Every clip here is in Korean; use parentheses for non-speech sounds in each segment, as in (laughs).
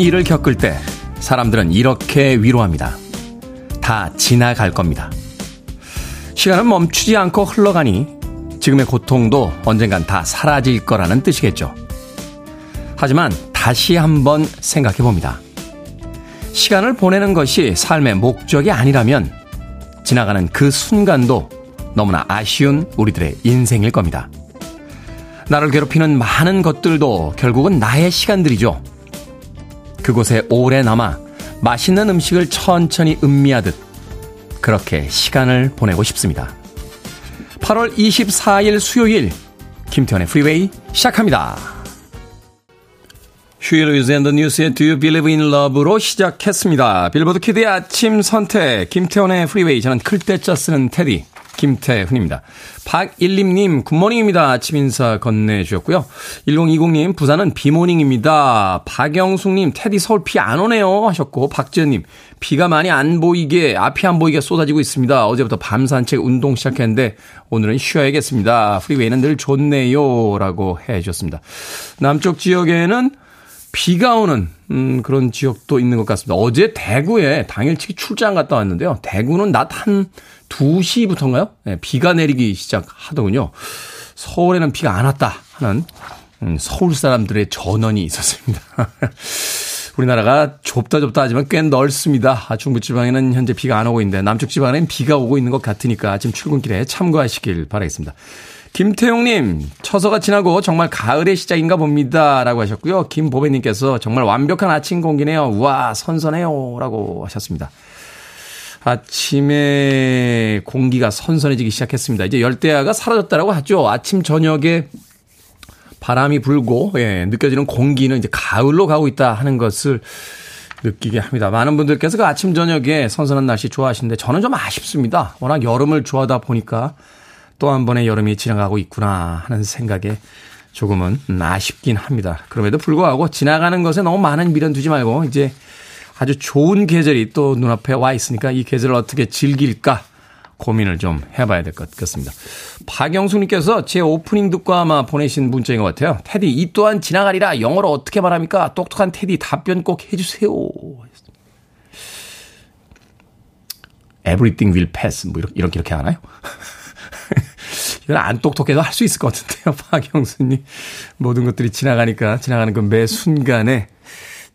일을 겪을 때 사람들은 이렇게 위로합니다. 다 지나갈 겁니다. 시간은 멈추지 않고 흘러가니 지금의 고통도 언젠간 다 사라질 거라는 뜻이겠죠. 하지만 다시 한번 생각해 봅니다. 시간을 보내는 것이 삶의 목적이 아니라면 지나가는 그 순간도 너무나 아쉬운 우리들의 인생일 겁니다. 나를 괴롭히는 많은 것들도 결국은 나의 시간들이죠. 그곳에 오래 남아 맛있는 음식을 천천히 음미하듯 그렇게 시간을 보내고 싶습니다. 8월 24일 수요일 김태훈의 프리웨이 시작합니다. Huey Lewis and the News의 Do You Believe in Love로 시작했습니다. 빌보드 kid의 아침 선택 김태훈의 프리웨이 저는 클 때 짜 쓰는 테디 김태훈입니다. 박일림님, 굿모닝입니다. 아침 인사 건네주셨고요. 1020님, 부산은 비morning입니다. 박영숙님, 테디 서울 비 안 오네요. 하셨고, 박지현님, 비가 많이 안 보이게, 앞이 안 보이게 쏟아지고 있습니다. 어제부터 밤 산책 운동 시작했는데, 오늘은 쉬어야겠습니다. 프리웨이는 늘 좋네요. 라고 해 주셨습니다. 남쪽 지역에는 비가 오는 음, 그런 지역도 있는 것 같습니다. 어제 대구에 당일치기 출장 갔다 왔는데요. 대구는 낮 한 2시부터인가요? 네, 비가 내리기 시작하더군요. 서울에는 비가 안 왔다 하는 음, 서울 사람들의 전원이 있었습니다. (laughs) 우리나라가 좁다 좁다 하지만 꽤 넓습니다. 아, 중부 지방에는 현재 비가 안 오고 있는데 남쪽 지방에는 비가 오고 있는 것 같으니까 지금 출근길에 참고하시길 바라겠습니다. 김태용님, 처서가 지나고 정말 가을의 시작인가 봅니다. 라고 하셨고요. 김보배님께서 정말 완벽한 아침 공기네요. 우와, 선선해요. 라고 하셨습니다. 아침에 공기가 선선해지기 시작했습니다. 이제 열대야가 사라졌다라고 하죠. 아침, 저녁에 바람이 불고, 예, 느껴지는 공기는 이제 가을로 가고 있다 하는 것을 느끼게 합니다. 많은 분들께서 그 아침, 저녁에 선선한 날씨 좋아하시는데 저는 좀 아쉽습니다. 워낙 여름을 좋아하다 보니까 또 한 번의 여름이 지나가고 있구나 하는 생각에 조금은 아쉽긴 합니다. 그럼에도 불구하고 지나가는 것에 너무 많은 미련 두지 말고 이제 아주 좋은 계절이 또 눈앞에 와 있으니까 이 계절을 어떻게 즐길까 고민을 좀 해봐야 될 것 같습니다. 박영숙님께서 제 오프닝 듣고 아마 보내신 문자인 것 같아요. 테디, 이 또한 지나가리라 영어로 어떻게 말합니까? 똑똑한 테디 답변 꼭 해주세요. Everything will pass. 뭐 이렇게, 이렇게, 이렇게 하나요? (laughs) 이건 안 똑똑해도 할 수 있을 것 같은데요. (laughs) 박영수님. 모든 것들이 지나가니까 지나가는 그 매 순간에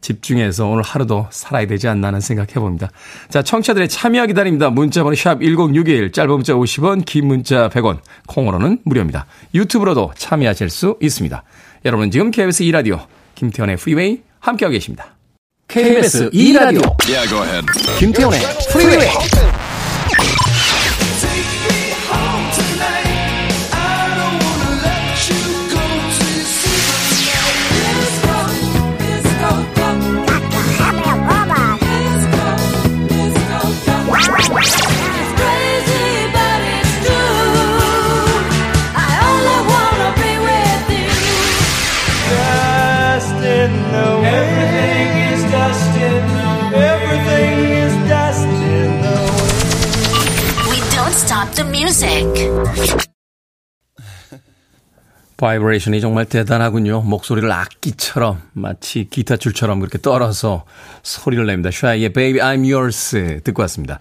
집중해서 오늘 하루도 살아야 되지 않나 하는 생각 해 봅니다. 자, 청취자들의 참여 기다립니다. 문자번호 샵 1061, 짧은 문자 50원, 긴 문자 100원, 콩으로는 무료입니다. 유튜브로도 참여하실 수 있습니다. 여러분 지금 KBS 2라디오 김태훈의 프리웨이 함께하고 계십니다. KBS 2라디오 yeah, 김태훈의 프리웨이 바이브레이션이 정말 대단하군요. 목소리를 악기처럼 마치 기타 줄처럼 그렇게 떨어서 소리를 냅니다. 샤이의 Baby I'm Yours 듣고 왔습니다.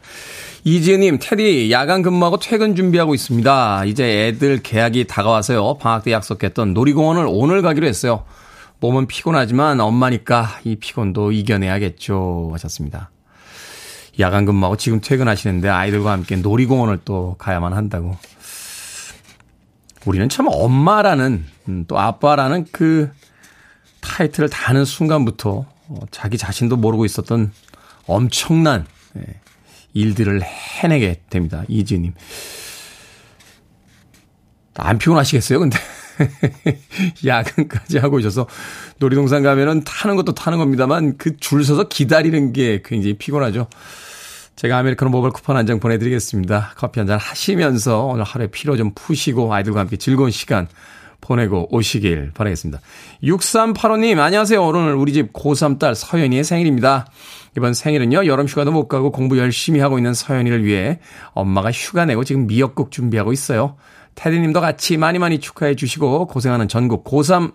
이지은님, 테디 야간 근무하고 퇴근 준비하고 있습니다. 이제 애들 개학이 다가와서요. 방학 때 약속했던 놀이공원을 오늘 가기로 했어요. 몸은 피곤하지만 엄마니까 이 피곤도 이겨내야겠죠 하셨습니다. 야간 근무하고 지금 퇴근하시는데 아이들과 함께 놀이공원을 또 가야만 한다고. 우리는 참 엄마라는 음, 또 아빠라는 그 타이틀을 다는 순간부터 어, 자기 자신도 모르고 있었던 엄청난 예, 일들을 해내게 됩니다. 이지님. 안 피곤하시겠어요? 근데 (laughs) 야근까지 하고 오셔서 놀이동산 가면은 타는 것도 타는 겁니다만 그 줄 서서 기다리는 게 굉장히 피곤하죠. 제가 아메리카노 모바일 쿠폰 한 장 보내드리겠습니다. 커피 한 잔 하시면서 오늘 하루에 피로 좀 푸시고 아이들과 함께 즐거운 시간 보내고 오시길 바라겠습니다. 6385님, 안녕하세요. 오늘 우리 집 고3 딸 서연이의 생일입니다. 이번 생일은요, 여름 휴가도 못 가고 공부 열심히 하고 있는 서연이를 위해 엄마가 휴가 내고 지금 미역국 준비하고 있어요. 테디님도 같이 많이 많이 축하해 주시고 고생하는 전국 고3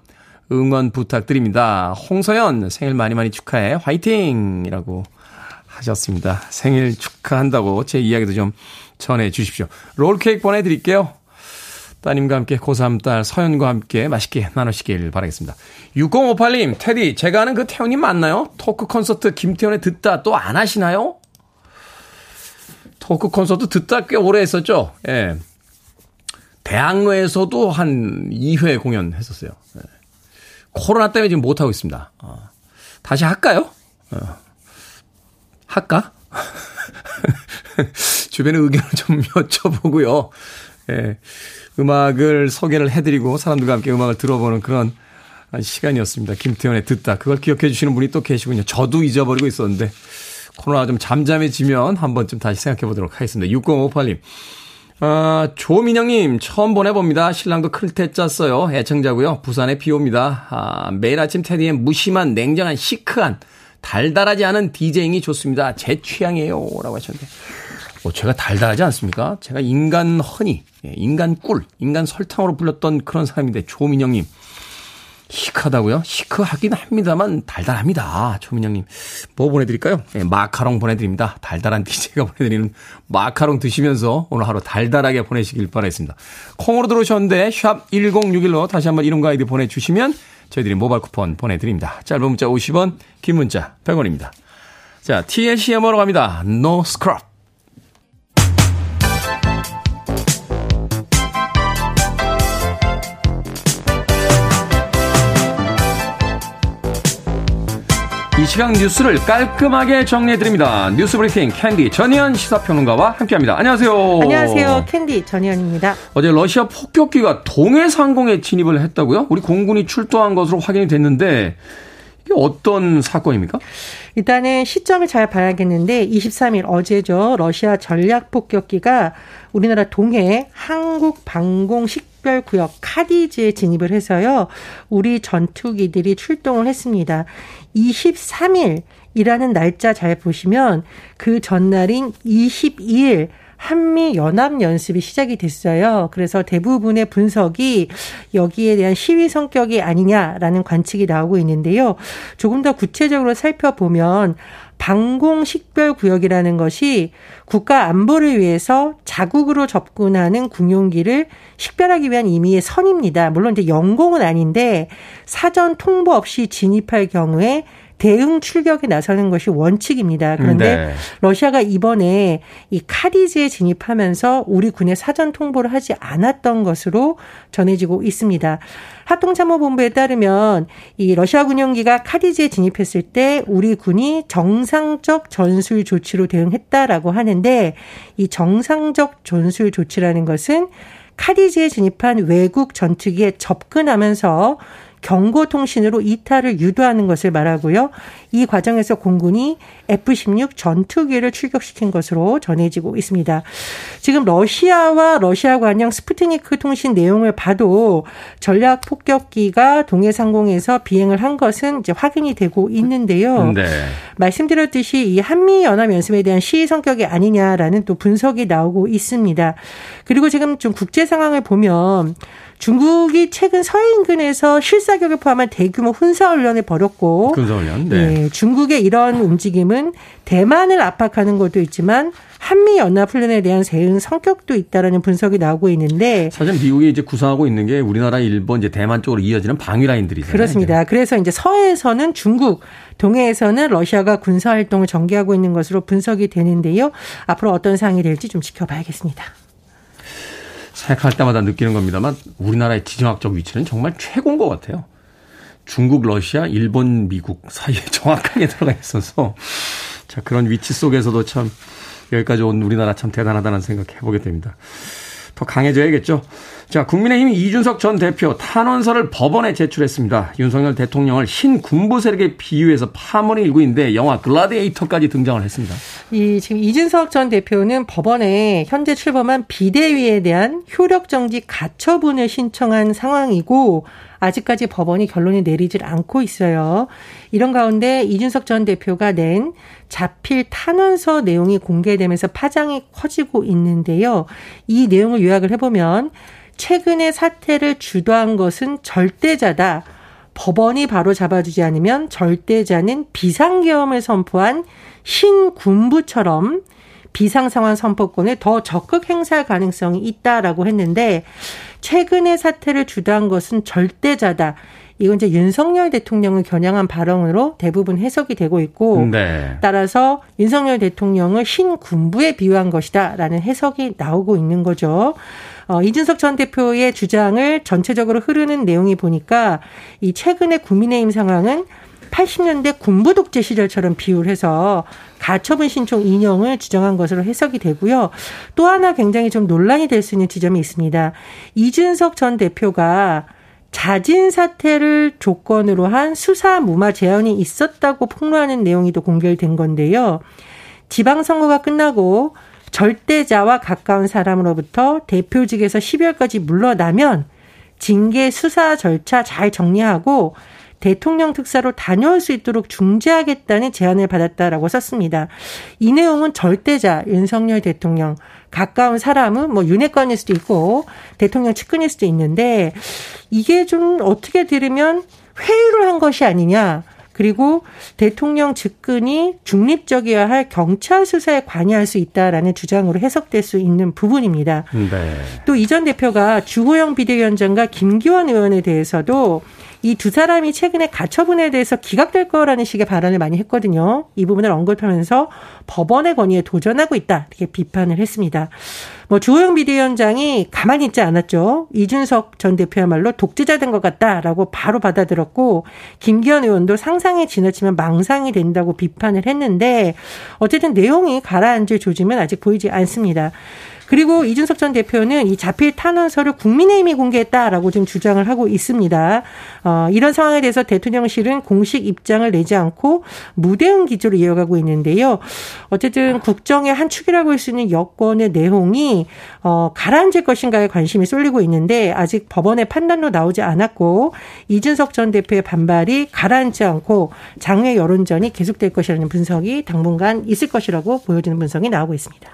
응원 부탁드립니다. 홍서연 생일 많이 많이 축하해. 화이팅! 이라고 하셨습니다. 생일 축하한다고 제 이야기도 좀 전해 주십시오. 롤케이크 보내드릴게요. 따님과 함께 고3 딸 서연과 함께 맛있게 나누시길 바라겠습니다. 6058님, 테디, 제가 아는 그 태훈님 맞나요? 토크 콘서트 김태훈의 듣다 또 안 하시나요? 토크 콘서트 듣다 꽤 오래 했었죠? 예. 대학로에서도 한 2회 공연 했었어요. 예. 코로나 때문에 지금 못하고 있습니다. 어. 다시 할까요? 어. 할까? (laughs) 주변의 의견을 좀 (laughs) 여쭤보고요. 예. 음악을 소개를 해드리고 사람들과 함께 음악을 들어보는 그런 시간이었습니다. 김태현의 듣다. 그걸 기억해 주시는 분이 또 계시군요. 저도 잊어버리고 있었는데 코로나가 좀 잠잠해지면 한 번쯤 다시 생각해 보도록 하겠습니다. 6058님. 아, 조민영님, 처음 보내봅니다. 신랑도 클테 짰어요. 애청자고요. 부산에 비 옵니다. 아, 매일 아침 테디의 무심한, 냉정한, 시크한, 달달하지 않은 디제잉이 좋습니다. 제 취향이에요. 라고 하셨는데. 뭐 제가 달달하지 않습니까? 제가 인간 허니, 예, 인간 꿀, 인간 설탕으로 불렸던 그런 사람인데 조민영님 시크하다고요? 시크하긴 합니다만 달달합니다. 조민영님 뭐 보내드릴까요? 네, 마카롱 보내드립니다. 달달한 DJ가 보내드리는 마카롱 드시면서 오늘 하루 달달하게 보내시길 바라겠습니다. 콩으로 들어오셨는데 샵 1061로 다시 한번 이름과 아이디 보내주시면 저희들이 모바일 쿠폰 보내드립니다. 짧은 문자 50원, 긴 문자 100원입니다. 자, TLCM으로 갑니다. No Scrubs. 이 시각 뉴스를 깔끔하게 정리해드립니다. 뉴스 브리핑 캔디 전희연 시사평론가와 함께합니다. 안녕하세요. 안녕하세요. 캔디 전희연입니다. 어제 러시아 폭격기가 동해상공에 진입을 했다고요? 우리 공군이 출동한 것으로 확인이 됐는데 이게 어떤 사건입니까? 일단은 시점을 잘 봐야겠는데 23일 어제죠. 러시아 전략 폭격기가 우리나라 동해 한국 방공 식 별구역 카디즈에 진입을 해서요. 우리 전투기들이 출동을 했습니다. 23일이라는 날짜 잘 보시면 그 전날인 22일 한미 연합 연습이 시작이 됐어요. 그래서 대부분의 분석이 여기에 대한 시위 성격이 아니냐라는 관측이 나오고 있는데요. 조금 더 구체적으로 살펴보면 방공 식별 구역이라는 것이 국가 안보를 위해서 자국으로 접근하는 군용기를 식별하기 위한 임의의 선입니다. 물론 이제 영공은 아닌데 사전 통보 없이 진입할 경우에 대응 출격에 나서는 것이 원칙입니다. 그런데 네. 러시아가 이번에 이 카디즈에 진입하면서 우리 군에 사전 통보를 하지 않았던 것으로 전해지고 있습니다. 합동참모본부에 따르면 이 러시아 군용기가 카디즈에 진입했을 때 우리 군이 정상적 전술 조치로 대응했다라고 하는데 이 정상적 전술 조치라는 것은 카디즈에 진입한 외국 전투기에 접근하면서 경고통신으로 이탈을 유도하는 것을 말하고요. 이 과정에서 공군이 F-16 전투기를 출격시킨 것으로 전해지고 있습니다. 지금 러시아와 러시아 관영 스푸트니크 통신 내용을 봐도 전략 폭격기가 동해상공에서 비행을 한 것은 이제 확인이 되고 있는데요. 네. 말씀드렸듯이 이 한미 연합 연습에 대한 시위 성격이 아니냐라는 또 분석이 나오고 있습니다. 그리고 지금 좀 국제 상황을 보면 중국이 최근 서해 인근에서 실사격을 포함한 대규모 훈사훈련을 벌였고 군사훈련. 네. 네. 중국의 이런 움직임은 대만을 압박하는 것도 있지만 한미 연합 훈련에 대한 세운 성격도 있다라는 분석이 나오고 있는데 사실 미국이 이제 구상하고 있는 게 우리나라, 일본, 이제 대만 쪽으로 이어지는 방위 라인들이잖아요. 그렇습니다. 이제. 그래서 이제 서해에서는 중국, 동해에서는 러시아가 군사 활동을 전개하고 있는 것으로 분석이 되는데요. 앞으로 어떤 상황이 될지 좀 지켜봐야겠습니다. 생각할 때마다 느끼는 겁니다만 우리나라의 지정학적 위치는 정말 최고인 것 같아요. 중국, 러시아, 일본, 미국 사이에 (laughs) 정확하게 들어가 있어서 자 그런 위치 속에서도 참 여기까지 온 우리나라 참 대단하다는 생각 해보게 됩니다. 더 강해져야겠죠. 자, 국민의힘 이준석 전 대표 탄원서를 법원에 제출했습니다. 윤석열 대통령을 신군부 세력에 비유해서 파문이 일고 있는데 영화 글라디에이터까지 등장을 했습니다. 이 지금 이준석 전 대표는 법원에 현재 출범한 비대위에 대한 효력 정지 가처분을 신청한 상황이고 아직까지 법원이 결론이 내리질 않고 있어요. 이런 가운데 이준석 전 대표가 낸 자필 탄원서 내용이 공개되면서 파장이 커지고 있는데요. 이 내용을 요약을 해보면 최근의 사태를 주도한 것은 절대자다. 법원이 바로 잡아주지 않으면 절대자는 비상계엄을 선포한 신군부처럼 비상상황 선포권을 더 적극 행사할 가능성이 있다라고 했는데 최근의 사태를 주도한 것은 절대자다. 이건 이제 윤석열 대통령을 겨냥한 발언으로 대부분 해석이 되고 있고 네. 따라서 윤석열 대통령을 신군부에 비유한 것이다라는 해석이 나오고 있는 거죠. 어, 이준석 전 대표의 주장을 전체적으로 흐르는 내용이 보니까 이 최근의 국민의힘 상황은 80년대 군부 독재 시절처럼 비유를 해서 가처분 신청 인용을 주장한 것으로 해석이 되고요. 또 하나 굉장히 좀 논란이 될 수 있는 지점이 있습니다. 이준석 전 대표가 자진 사퇴를 조건으로 한 수사 무마 제한이 있었다고 폭로하는 내용이 또 공개된 건데요. 지방선거가 끝나고 절대자와 가까운 사람으로부터 대표직에서 12월까지 물러나면 징계 수사 절차 잘 정리하고 대통령 특사로 다녀올 수 있도록 중재하겠다는 제안을 받았다라고 썼습니다. 이 내용은 절대자 윤석열 대통령 가까운 사람은 뭐 윤핵관일 수도 있고 대통령 측근일 수도 있는데 이게 좀 어떻게 들으면 회유를 한 것이 아니냐. 그리고 대통령 측근이 중립적이어야 할 경찰 수사에 관여할 수 있다라는 주장으로 해석될 수 있는 부분입니다. 네. 또 이 전 대표가 주호영 비대위원장과 김기원 의원에 대해서도 이 두 사람이 최근에 가처분에 대해서 기각될 거라는 식의 발언을 많이 했거든요. 이 부분을 언급하면서 법원의 권위에 도전하고 있다. 이렇게 비판을 했습니다. 뭐 주호영 비대위원장이 가만히 있지 않았죠. 이준석 전 대표야말로 독재자 된 것 같다라고 바로 받아들었고 김기현 의원도 상상에 지나치면 망상이 된다고 비판을 했는데 어쨌든 내용이 가라앉을 조짐은 아직 보이지 않습니다. 그리고 이준석 전 대표는 이 자필 탄원서를 국민의힘이 공개했다라고 지금 주장을 하고 있습니다. 어, 이런 상황에 대해서 대통령실은 공식 입장을 내지 않고 무대응 기조로 이어가고 있는데요. 어쨌든 국정의 한 축이라고 할 수 있는 여권의 내용이 어, 가라앉을 것인가에 관심이 쏠리고 있는데 아직 법원의 판단도 나오지 않았고 이준석 전 대표의 반발이 가라앉지 않고 장외 여론전이 계속될 것이라는 분석이 당분간 있을 것이라고 보여지는 분석이 나오고 있습니다.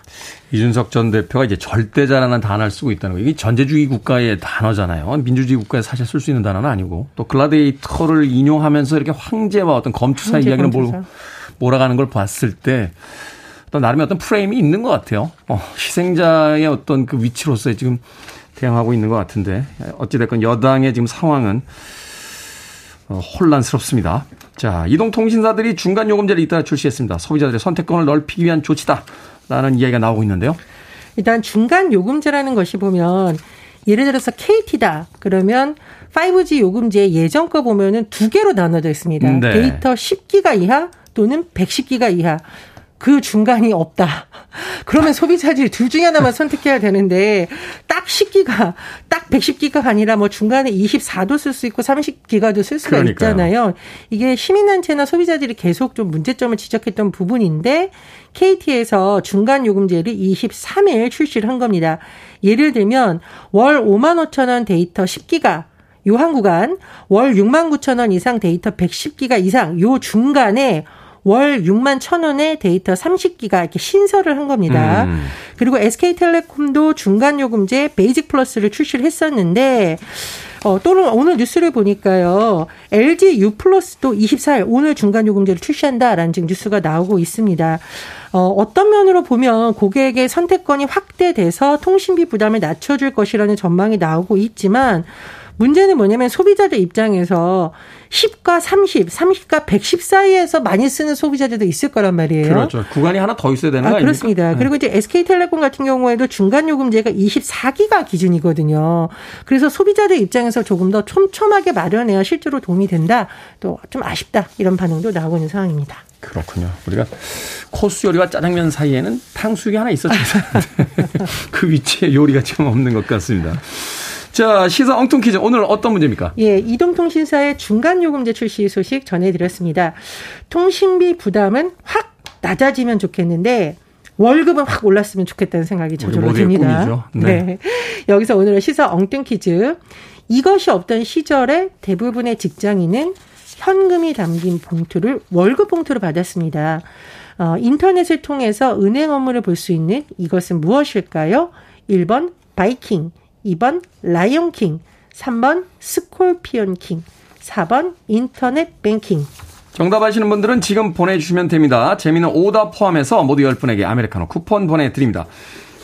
이준석 전 대표 가 이제 절대자라는 단어를 쓰고 있다는 거. 이게 전제주의 국가의 단어잖아요. 민주주의 국가에 사실 쓸 수 있는 단어는 아니고 또 글라데이터를 인용하면서 이렇게 황제와 어떤 검투사 황제, 이야기를 검투사. 몰아가는 걸 봤을 때 어떤 나름의 어떤 프레임이 있는 것 같아요. 어, 희생자의 어떤 그 위치로서의 지금 대응하고 있는 것 같은데 어찌됐건 여당의 지금 상황은 어, 혼란스럽습니다. 자, 이동통신사들이 중간 요금제를 잇따라 출시했습니다. 소비자들의 선택권을 넓히기 위한 조치다. 라는 이야기가 나오고 있는데요. 일단 중간 요금제라는 것이 보면 예를 들어서 KT다. 그러면 5G 요금제 예전 거 보면은 두 개로 나눠져 있습니다. 네. 데이터 10기가 이하 또는 110기가 이하. 그 중간이 없다. (laughs) 그러면 소비자들이 둘 중에 하나만 선택해야 되는데 딱 10기가 딱 110기가 아니라 뭐 중간에 24도 쓸 수 있고 30기가도 쓸 수가 그러니까요. 있잖아요. 이게 시민단체나 소비자들이 계속 좀 문제점을 지적했던 부분인데 KT에서 중간 요금제를 23일 출시를 한 겁니다. 예를 들면 월 5만 5천 원 데이터 10기가 요 한 구간 월 6만 9천 원 이상 데이터 110기가 이상 요 중간에 월 6만 1천 원의 데이터 30기가 이렇게 신설을 한 겁니다. 음. 그리고 SK텔레콤도 중간 요금제 Basic Plus를 출시를 했었는데 어, 또는 오늘 뉴스를 보니까요. LG U 플러스도 24일 오늘 중간 요금제를 출시한다라는 지금 뉴스가 나오고 있습니다. 어, 어떤 면으로 보면 고객의 선택권이 확대돼서 통신비 부담을 낮춰줄 것이라는 전망이 나오고 있지만 문제는 뭐냐면 소비자들 입장에서 10과 30, 30과 110 사이에서 많이 쓰는 소비자들도 있을 거란 말이에요. 그렇죠. 구간이 하나 더 있어야 되는 아, 거 아닙니까? 그렇습니다. 네. 그리고 이제 SK텔레콤 같은 경우에도 중간 요금제가 24기가 기준이거든요. 그래서 소비자들 입장에서 조금 더 촘촘하게 마련해야 실제로 도움이 된다. 또 좀 아쉽다. 이런 반응도 나오고 있는 상황입니다. 그렇군요. 우리가 코스 요리와 짜장면 사이에는 탕수육이 하나 있었죠. (laughs) (laughs) 그 위치에 요리가 지금 없는 것 같습니다. 자, 시사 엉뚱 퀴즈. 오늘 어떤 문제입니까? 예, 이동통신사의 중간 요금제 출시 소식 전해드렸습니다. 통신비 부담은 확 낮아지면 좋겠는데, 월급은 확 올랐으면 좋겠다는 생각이 저절로 듭니다. 네. 네. 여기서 오늘의 시사 엉뚱 퀴즈. 이것이 없던 시절에 대부분의 직장인은 현금이 담긴 봉투를 월급 봉투로 받았습니다. 어, 인터넷을 통해서 은행 업무를 볼 수 있는 이것은 무엇일까요? 1번 바이킹, 2번 Lion King, 3번 Scorpion King, 4번 인터넷 뱅킹. 정답 아시는 분들은 지금 보내주시면 됩니다. 재밌는 오답 포함해서 모두 10분에게 아메리카노 쿠폰 보내드립니다.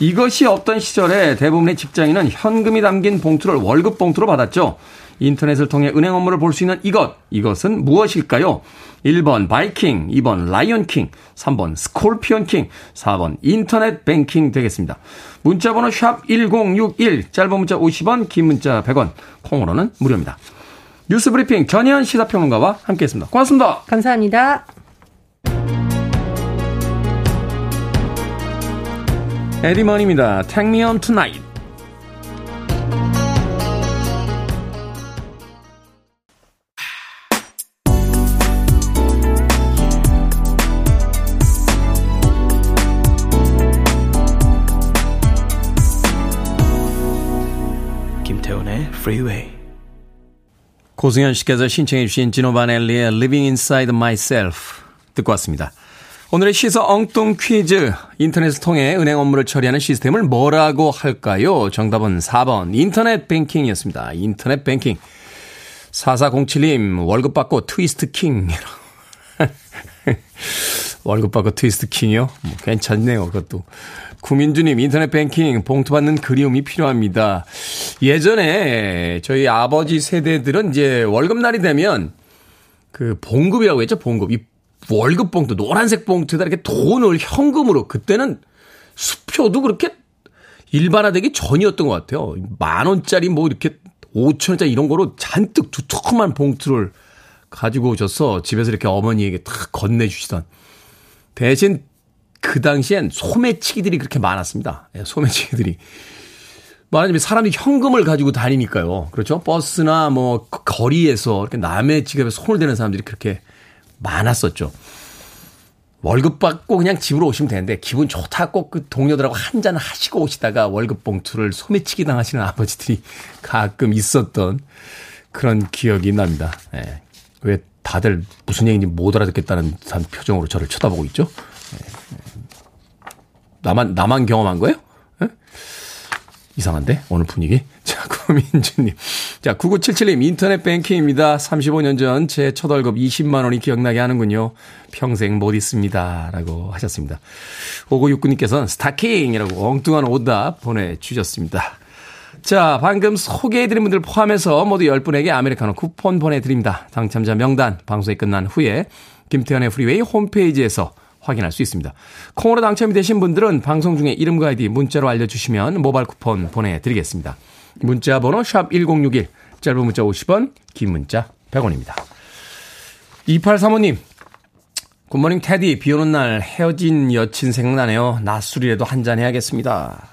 이것이 없던 시절에 대부분의 직장인은 현금이 담긴 봉투를 월급 봉투로 받았죠. 인터넷을 통해 은행 업무를 볼 수 있는 이것, 이것은 무엇일까요? 1번 바이킹, 2번 Lion King, 3번 Scorpion King, 4번 인터넷 뱅킹 되겠습니다. 문자번호 샵 1061, 짧은 문자 50원, 긴 문자 100원, 콩으로는 무료입니다. 뉴스 브리핑 전희연 시사평론가와 함께했습니다. 고맙습니다. 감사합니다. 에디먼입니다. Take me on tonight. Freeway. 고승현 씨께서 신청해 주신 지노 바넬리의 Living Inside Myself 듣고 왔습니다. 오늘의 시사 엉뚱 퀴즈. 인터넷을 통해 은행 업무를 처리하는 시스템을 뭐라고 할까요? 정답은 4번. 인터넷 뱅킹이었습니다. 인터넷 뱅킹. 4407님, 월급 받고 Twist King. (laughs) 월급 받고 Twist King이요? 뭐 괜찮네요, 그것도. 구민주님, 인터넷 뱅킹, 봉투 받는 그리움이 필요합니다. 예전에 저희 아버지 세대들은 이제 월급날이 되면 그 봉급이라고 했죠, 봉급. 이 월급 봉투, 노란색 봉투에다 이렇게 돈을 현금으로 그때는 수표도 그렇게 일반화되기 전이었던 것 같아요. 만 원짜리 뭐 이렇게 5천 원짜리 이런 거로 잔뜩 두툼한 봉투를 가지고 오셔서 집에서 이렇게 어머니에게 탁 건네주시던 대신 그 당시엔 소매치기들이 그렇게 많았습니다. 예, 소매치기들이. 말하자면 사람이 현금을 가지고 다니니까요. 그렇죠? 버스나 뭐 거리에서 이렇게 남의 지갑에 손을 대는 사람들이 그렇게 많았었죠. 월급 받고 그냥 집으로 오시면 되는데 기분 좋다 꼭그 동료들하고 한 잔 하시고 오시다가 월급 봉투를 소매치기 당하시는 아버지들이 가끔 있었던 그런 기억이 납니다. 예. 왜 다들 무슨 얘기인지 못 알아듣겠다는 듯한 표정으로 저를 쳐다보고 있죠? 예. 나만 나만 경험한 거예요? 예? 이상한데 오늘 분위기? (laughs) 자, 구민주님. 자, 9977님 인터넷 뱅킹입니다. 35년 전 제 첫 월급 20만 원이 기억나게 하는군요. 평생 못 잊습니다. 라고 하셨습니다. 5969님께서는 스타킹이라고 엉뚱한 오답 보내주셨습니다. 자, 방금 소개해드린 분들 포함해서 모두 10분에게 아메리카노 쿠폰 보내드립니다. 당첨자 명단 방송이 끝난 후에 김태훈의 프리웨이 홈페이지에서 확인할 수 있습니다. 콩으로 당첨이 되신 분들은 방송 중에 이름과 아이디 문자로 알려주시면 모바일 쿠폰 보내드리겠습니다. 문자 번호 샵 1061, 짧은 문자 50원, 긴 문자 100원입니다. 2835님, 굿모닝 테디, 비 오는 날 헤어진 여친 생각나네요. 낮술이라도 한잔 해야겠습니다.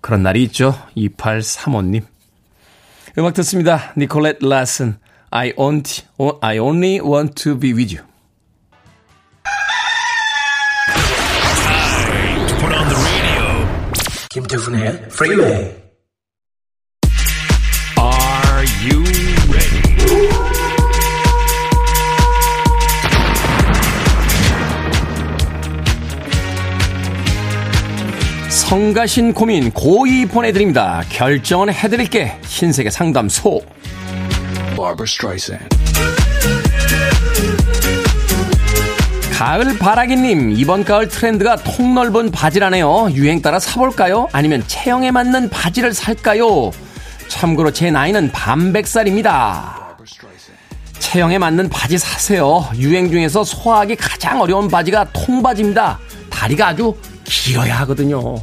그런 날이 있죠. 2835님. 음악 듣습니다. 니콜렛 라슨, I, want, I only want to be with you. 김태훈의 프리웨이 Are you ready? 성가신 고민 고이 보내드립니다. 결정은 해드릴게. 흰색의 상담소. Barbara Streisand. 가을 바라기님, 이번 가을 트렌드가 통 넓은 바지라네요. 유행 따라 사볼까요? 아니면 체형에 맞는 바지를 살까요? 참고로 제 나이는 반백살입니다. 체형에 맞는 바지 사세요. 유행 중에서 소화하기 가장 어려운 바지가 통바지입니다. 다리가 아주 길어야 하거든요.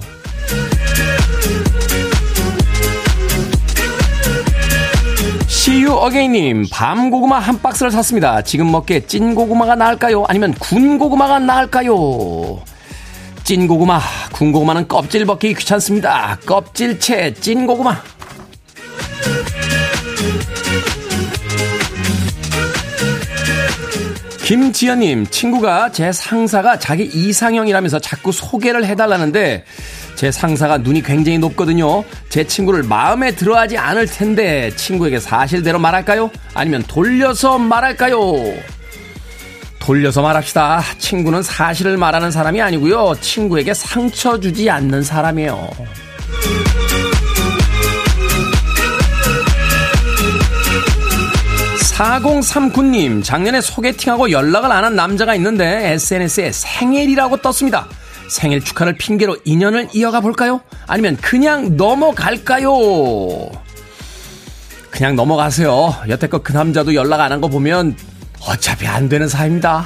어게이님, 밤 고구마 한 박스를 샀습니다. 지금 먹기에 찐 고구마가 나을까요? 아니면 군 고구마가 나을까요? 찐 고구마, 군 고구마는 껍질 벗기 귀찮습니다. 껍질채 찐 고구마. 김지연님, 친구가 제 상사가 자기 이상형이라면서 자꾸 소개를 해달라는데 제 상사가 눈이 굉장히 높거든요. 제 친구를 마음에 들어 하지 않을 텐데 친구에게 사실대로 말할까요? 아니면 돌려서 말할까요? 돌려서 말합시다. 친구는 사실을 말하는 사람이 아니고요. 친구에게 상처 주지 않는 사람이에요. 4039님, 작년에 소개팅하고 연락을 안 한 남자가 있는데 SNS에 생일이라고 떴습니다. 생일 축하를 핑계로 인연을 이어가 볼까요? 아니면 그냥 넘어갈까요? 그냥 넘어가세요. 여태껏 그 남자도 연락 안 한 거 보면 어차피 안 되는 사이입니다.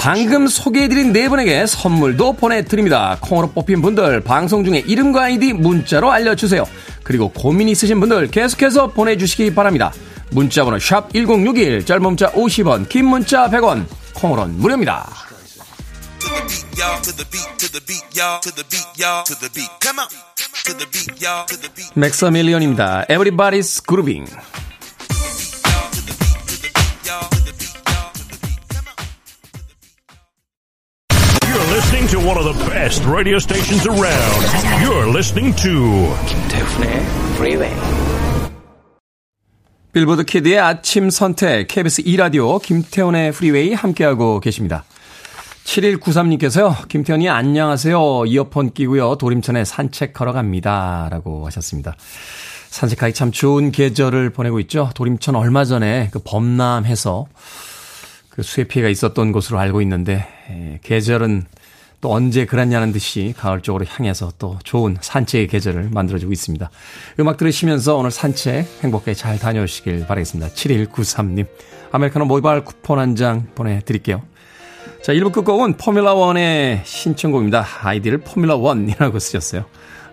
방금 소개해드린 네 분에게 선물도 보내드립니다. 콩으로 뽑힌 분들 방송 중에 이름과 아이디 문자로 알려주세요. 그리고 고민 있으신 분들 계속해서 보내주시기 바랍니다. 문자번호 샵 1061, 짧은 문자 50원, 긴 문자 100원, 콩으로는 무료입니다. 맥서밀리언입니다. Everybody's Grooving. listening to one of the best radio stations around. You're listening to 김태훈의 Freeway. 빌보드 Kid의 아침 선택 KBS 2라디오 김태훈의 프리웨이 함께하고 계십니다. 7193님께서요. 김태훈 님 안녕하세요. 이어폰 끼고요. 도림천에 산책하러 갑니다. 라고 하셨습니다. 산책하기 참 좋은 계절을 보내고 있죠. 도림천 얼마 전에 그 범람해서 그 수해 피해가 있었던 곳으로 알고 있는데 에, 계절은 또 언제 그랬냐는 듯이 가을 쪽으로 향해서 또 좋은 산책의 계절을 만들어주고 있습니다. 음악 들으시면서 오늘 산책 행복하게 잘 다녀오시길 바라겠습니다. 7193님. 아메리카노 모바일 쿠폰 한 장 보내드릴게요. 자, 1부 끝곡은 포뮬라1의 신청곡입니다. 아이디를 포뮬라1이라고 쓰셨어요.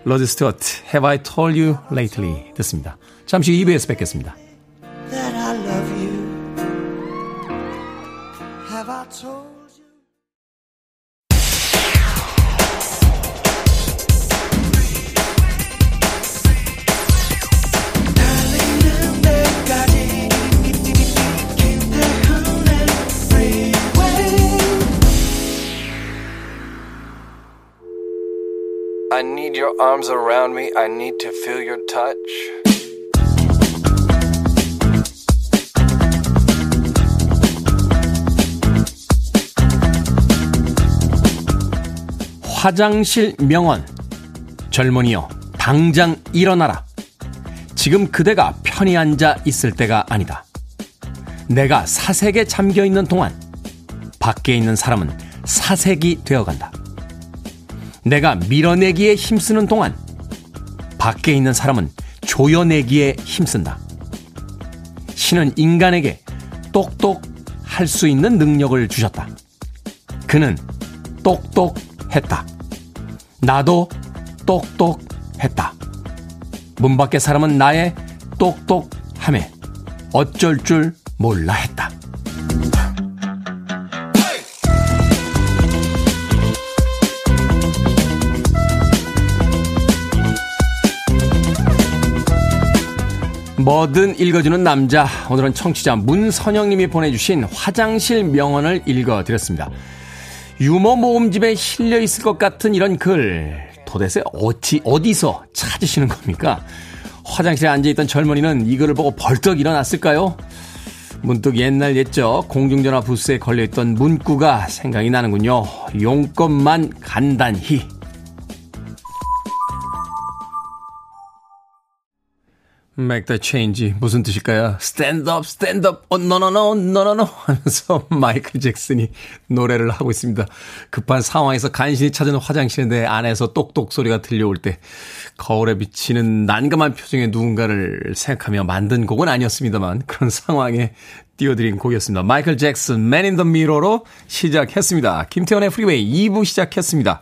로즈 스튜어트, Have I Told You Lately 듣습니다. 잠시 후 2부에서 뵙겠습니다. I need your arms around me. I need to feel your touch. 화장실 명언. 젊은이여, 당장 일어나라. 지금 그대가 편히 앉아 있을 때가 아니다. 내가 사색에 잠겨 있는 동안 밖에 있는 사람은 사색이 되어간다. 내가 밀어내기에 힘쓰는 동안 밖에 있는 사람은 조여내기에 힘쓴다. 신은 인간에게 똑똑 할 수 있는 능력을 주셨다. 그는 똑똑했다. 나도 똑똑했다. 문 밖의 사람은 나의 똑똑함에 어쩔 줄 몰라 했다. 뭐든 읽어주는 남자. 오늘은 청취자 문선영님이 보내주신 화장실 명언을 읽어드렸습니다. 유머 모음집에 실려 있을 것 같은 이런 글. 도대체 어찌, 어디서 찾으시는 겁니까? 화장실에 앉아있던 젊은이는 이 글을 보고 벌떡 일어났을까요? 문득 옛날 옛적 공중전화 부스에 걸려있던 문구가 생각이 나는군요. 용건만 간단히. Make the change 무슨 뜻일까요? Stand up, stand up, oh, no, no, no, no, no, no 하면서 (laughs) 마이클 잭슨이 노래를 하고 있습니다. 급한 상황에서 간신히 찾은 화장실에 내 안에서 똑똑 소리가 들려올 때 거울에 비치는 난감한 표정의 누군가를 생각하며 만든 곡은 아니었습니다만 그런 상황에 띄워드린 곡이었습니다. 마이클 잭슨, Man in the Mirror로 시작했습니다. 김태훈의 프리웨이 2부 시작했습니다.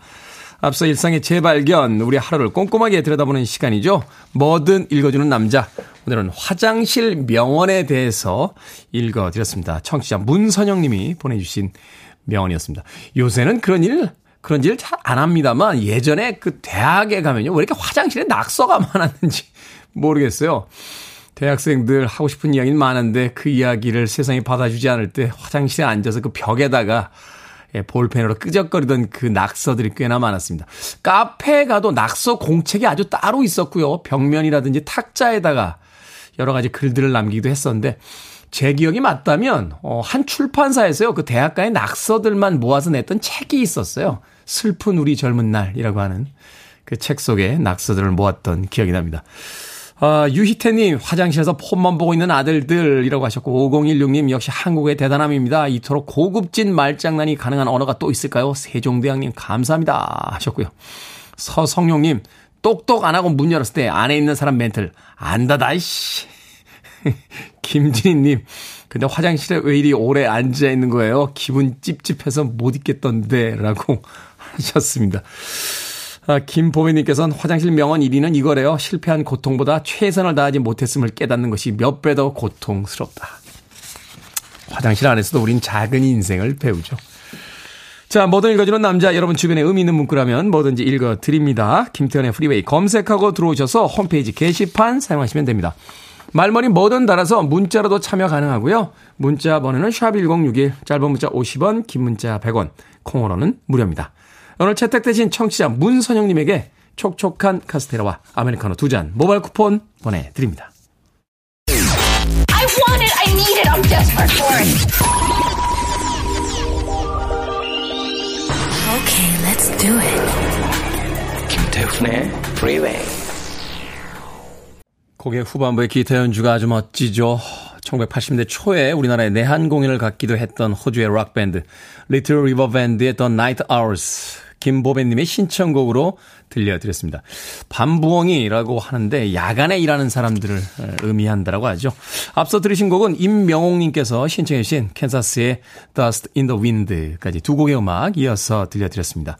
앞서 일상의 재발견, 우리 하루를 꼼꼼하게 들여다보는 시간이죠. 뭐든 읽어주는 남자. 오늘은 화장실 명언에 대해서 읽어드렸습니다. 청취자 문선영 님이 보내주신 명언이었습니다. 요새는 그런 일, 그런 일 잘 안 합니다만 예전에 그 대학에 가면요. 왜 이렇게 화장실에 낙서가 (laughs) 많았는지 모르겠어요. 대학생들 하고 싶은 이야기는 많은데 그 이야기를 세상이 받아주지 않을 때 화장실에 앉아서 그 벽에다가 예, 볼펜으로 끄적거리던 그 낙서들이 꽤나 많았습니다. 카페에 가도 낙서 공책이 아주 따로 있었고요. 벽면이라든지 탁자에다가 여러 가지 글들을 남기기도 했었는데 제 기억이 맞다면 어, 한 출판사에서요. 그 대학가의 낙서들만 모아서 냈던 책이 있었어요. 슬픈 우리 젊은 날이라고 하는 그 책 속에 낙서들을 모았던 기억이 납니다. 아, 유희태님, 화장실에서 폰만 보고 있는 아들들이라고 하셨고, 5016님, 역시 한국의 대단함입니다. 이토록 고급진 말장난이 가능한 언어가 또 있을까요? 세종대왕님, 감사합니다. 하셨고요. 서성용님, 똑똑 안 하고 문 열었을 때 안에 있는 사람 멘틀, 안다다, 이씨. (laughs) 김진희님, 근데 화장실에 왜 이리 오래 앉아 있는 거예요? 기분 찝찝해서 못 있겠던데, 라고 (laughs) 하셨습니다. 아, 김보배님께서는 화장실 명언 1위는 이거래요. 실패한 고통보다 최선을 다하지 못했음을 깨닫는 것이 몇 배 더 고통스럽다. 화장실 안에서도 우린 작은 인생을 배우죠. 자, 뭐든 읽어주는 남자, 여러분 주변에 의미 있는 문구라면 뭐든지 읽어드립니다. 김태훈의 프리웨이 검색하고 들어오셔서 홈페이지 게시판 사용하시면 됩니다. 말머리 뭐든 달아서 문자로도 참여 가능하고요. 문자 번호는 샵1061, 짧은 문자 50원, 긴 문자 100원, 콩으로는 무료입니다. 오늘 채택되신 청취자 문선영님에게 촉촉한 카스테라와 아메리카노 두 잔 모바일 쿠폰 보내드립니다. I want it, I need it, I'm desperate for it. Okay, let's do it. 김태훈의 Freeway. 곡의 후반부의 기타 연주가 아주 멋지죠. 1980년대 초에 우리나라에 내한 공연을 갖기도 했던 호주의 락밴드 리틀 리버 밴드의 The Night Owls 김보배님의 신청곡으로 들려드렸습니다. 밤부엉이라고 하는데 야간에 일하는 사람들을 의미한다라고 하죠. 앞서 들으신 곡은 임명옥님께서 신청해 주신 캔사스의 Dust in the Wind까지 두 곡의 음악 이어서 들려드렸습니다.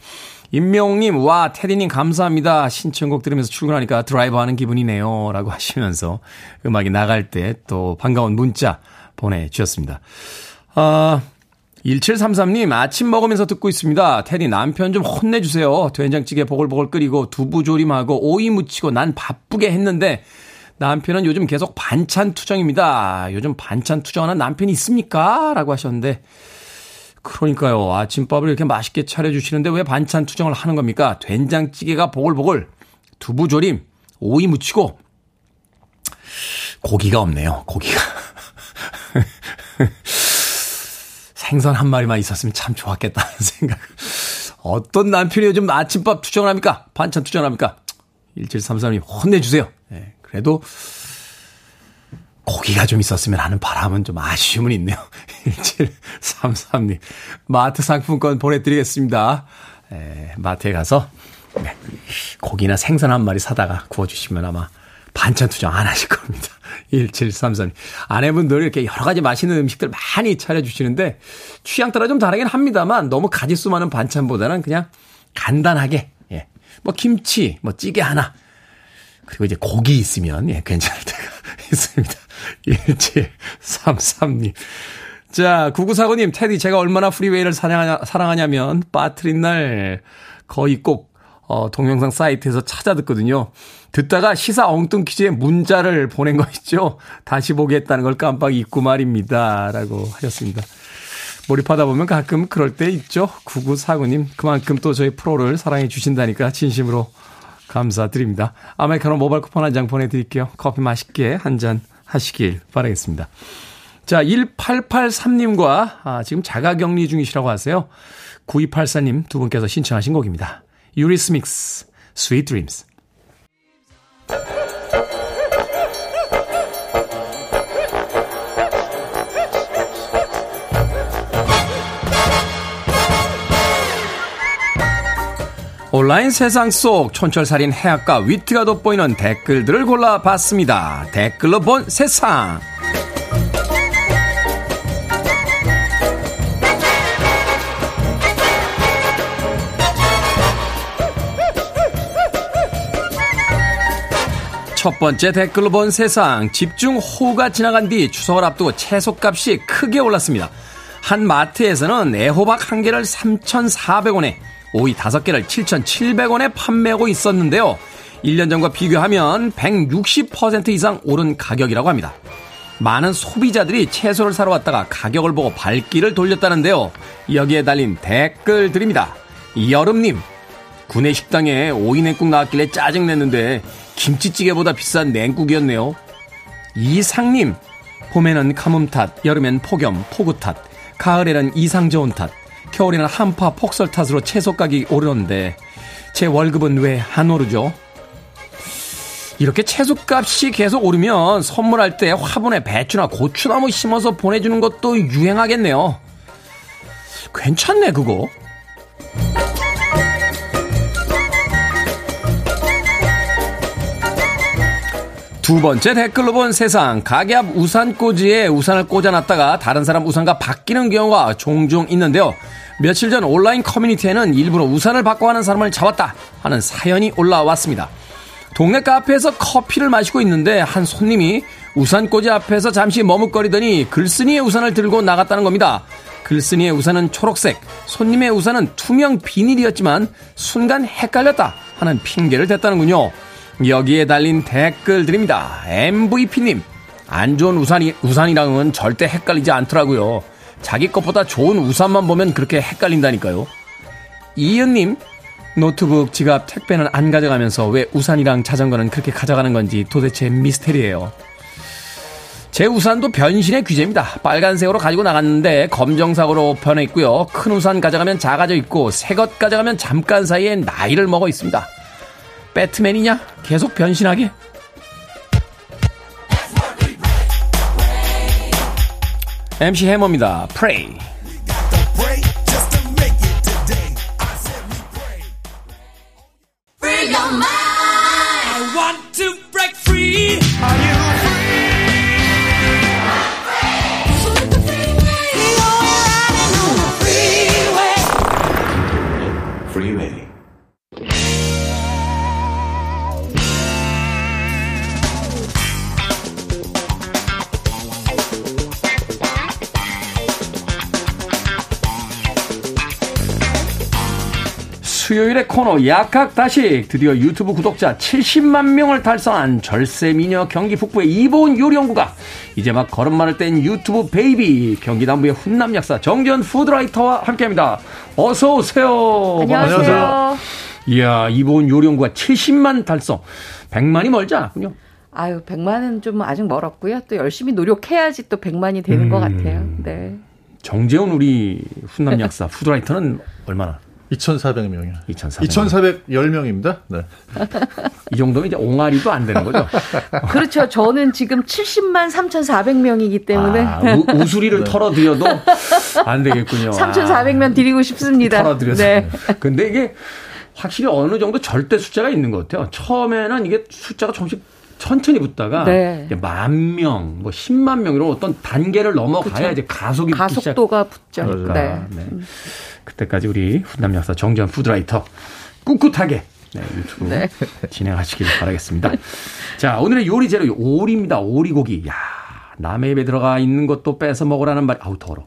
임명옥님, 와, 테디님 감사합니다. 신청곡 들으면서 출근하니까 드라이브 하는 기분이네요. 라고 하시면서 음악이 나갈 때 또 반가운 문자 보내주셨습니다. 아, 1733님, 아침 먹으면서 듣고 있습니다. 테디, 남편 좀 혼내주세요. 된장찌개 보글보글 끓이고 두부조림하고 오이 무치고 난 바쁘게 했는데, 남편은 요즘 계속 반찬 투정입니다. 요즘 반찬 투정하는 남편이 있습니까? 라고 하셨는데, 그러니까요. 아침밥을 이렇게 맛있게 차려주시는데 왜 반찬 투정을 하는 겁니까? 된장찌개가 보글보글, 두부조림, 오이 무치고, 고기가 없네요. 고기가. (laughs) 생선 한 마리만 있었으면 참 좋았겠다는 (laughs) 생각. 어떤 남편이 요즘 아침밥 투정을 합니까? 반찬 투정을 합니까? 1733님 혼내주세요. 네, 그래도 고기가 좀 있었으면 하는 바람은 좀 아쉬움은 있네요. (laughs) 1733님. 마트 상품권 보내드리겠습니다. 에, 마트에 가서, 네, 고기나 생선 한 마리 사다가 구워주시면 아마 반찬 투정 안 하실 겁니다. (laughs) 1733. 아내분들 이렇게 여러 가지 맛있는 음식들 많이 차려주시는데 취향 따라 좀 다르긴 합니다만 너무 가지수 많은 반찬보다는 그냥 간단하게, 예. 뭐 김치, 뭐 찌개 하나. 그리고 이제 고기 있으면, 예, 괜찮을 때가 (laughs) 있습니다. 1733님. 자, 9949님, 테디, 제가 얼마나 프리웨이를 사랑하냐, 사랑하냐면, 빠트린 날 거의 꼭, 어, 동영상 사이트에서 찾아 듣거든요. 듣다가 시사 엉뚱 퀴즈에 문자를 보낸 거 있죠? 다시 보겠다는 걸 깜빡 잊고 말입니다. 라고 하셨습니다. 몰입하다 보면 가끔 그럴 때 있죠? 9949님, 그만큼 또 저희 프로를 사랑해 주신다니까 진심으로 감사드립니다. 아메리카노 모바일 쿠폰 한 장 보내드릴게요. 커피 맛있게 한 잔 하시길 바라겠습니다. 자, 1883님과 아, 지금 자가 격리 중이시라고 하세요. 9284님 두 분께서 신청하신 곡입니다. 유리스믹스, Sweet Dreams. 온라인 세상 속 촌철살인 해학과 위트가 돋보이는 댓글들을 골라봤습니다. 댓글로 본 세상. 첫 번째 댓글로 본 세상. 집중 호우가 지나간 뒤 추석을 앞두고 채소값이 크게 올랐습니다. 한 마트에서는 애호박 한 개를 3,400원에 오이 5개를 7,700원에 판매하고 있었는데요. 1년 전과 비교하면 160% 이상 오른 가격이라고 합니다. 많은 소비자들이 채소를 사러 왔다가 가격을 보고 발길을 돌렸다는데요. 여기에 달린 댓글들입니다. 여름님, 구내 식당에 오이 냉국 나왔길래 짜증냈는데 김치찌개보다 비싼 냉국이었네요. 이상님, 봄에는 가뭄 탓, 여름엔 폭염, 폭우 탓, 가을에는 이상 좋은 탓, 겨울에는 한파 폭설 탓으로 채소 가격이 오르는데 제 월급은 왜 안 오르죠? 이렇게 채소값이 계속 오르면 선물할 때 화분에 배추나 고추나무 심어서 보내주는 것도 유행하겠네요. 괜찮네, 그거. 두 번째 댓글로 본 세상. 가게 앞 우산 꽂이에 우산을 꽂아놨다가 다른 사람 우산과 바뀌는 경우가 종종 있는데요. 며칠 전 온라인 커뮤니티에는 일부러 우산을 바꿔 하는 사람을 잡았다 하는 사연이 올라왔습니다. 동네 카페에서 커피를 마시고 있는데 한 손님이 우산 꽂이 앞에서 잠시 머뭇거리더니 글쓴이의 우산을 들고 나갔다는 겁니다. 글쓴이의 우산은 초록색, 손님의 우산은 투명 비닐이었지만 순간 헷갈렸다 하는 핑계를 댔다는군요. 여기에 달린 댓글들입니다. MVP님, 안 좋은 우산이, 우산이랑은 절대 헷갈리지 않더라고요. 자기 것보다 좋은 우산만 보면 그렇게 헷갈린다니까요. 이은님, 노트북, 지갑, 택배는 안 가져가면서 왜 우산이랑 자전거는 그렇게 가져가는 건지 도대체 미스테리예요. 제 우산도 변신의 귀재입니다. 빨간색으로 가지고 나갔는데 검정색으로 변해 있고요. 큰 우산 가져가면 작아져 있고 새 것 가져가면 잠깐 사이에 나이를 먹어 있습니다. 배트맨이냐? 계속 변신하게? MC 해머입니다. 프 수요일의 코너 약학다식 드디어 유튜브 구독자 70만 명을 달성한 절세미녀 경기 북부의 이보은 요리연구가 이제 막 걸음마를 뗀 유튜브 베이비 경기 남부의 훈남 약사 정재훈 food writer와 함께합니다. 어서 오세요. 안녕하세요. 이야 이보은 요리연구가 70만 달성 100만이 멀지 않았군요. 아유 100만은 좀 아직 멀었고요. 또 열심히 노력해야지 또 100만이 되는 음. 것 같아요. 네. 정재훈 우리 훈남 약사 푸드라이터는 얼마나 2,400명이요. 2,400. 2,410명입니다. 네. (laughs) 이 정도면 이제 옹알이도 안 되는 거죠? (laughs) 그렇죠. 저는 지금 70만 3,400명이기 때문에. 아, 우, 수리를 (laughs) 네. 털어드려도 안 되겠군요. 3,400명 아, 드리고 싶습니다. 털어드렸어요. 네. 근데 이게 확실히 어느 정도 절대 숫자가 있는 것 같아요. 처음에는 이게 숫자가 조금씩 천천히 붙다가 네. 만 명, 뭐 10만 명 이런 어떤 단계를 넘어가야 그렇죠. 이제 가속이 가속도가 붙죠. 네. 네. 음. 그때까지 우리 훈남 역사 정전 푸드라이터 꿋꿋하게 네, 유튜브 네. 진행하시길 바라겠습니다. 자, 오늘의 요리 재료 오리입니다. 오리고기. 야, 남의 입에 들어가 있는 것도 뺏어 먹으라는 말. 아우 더러.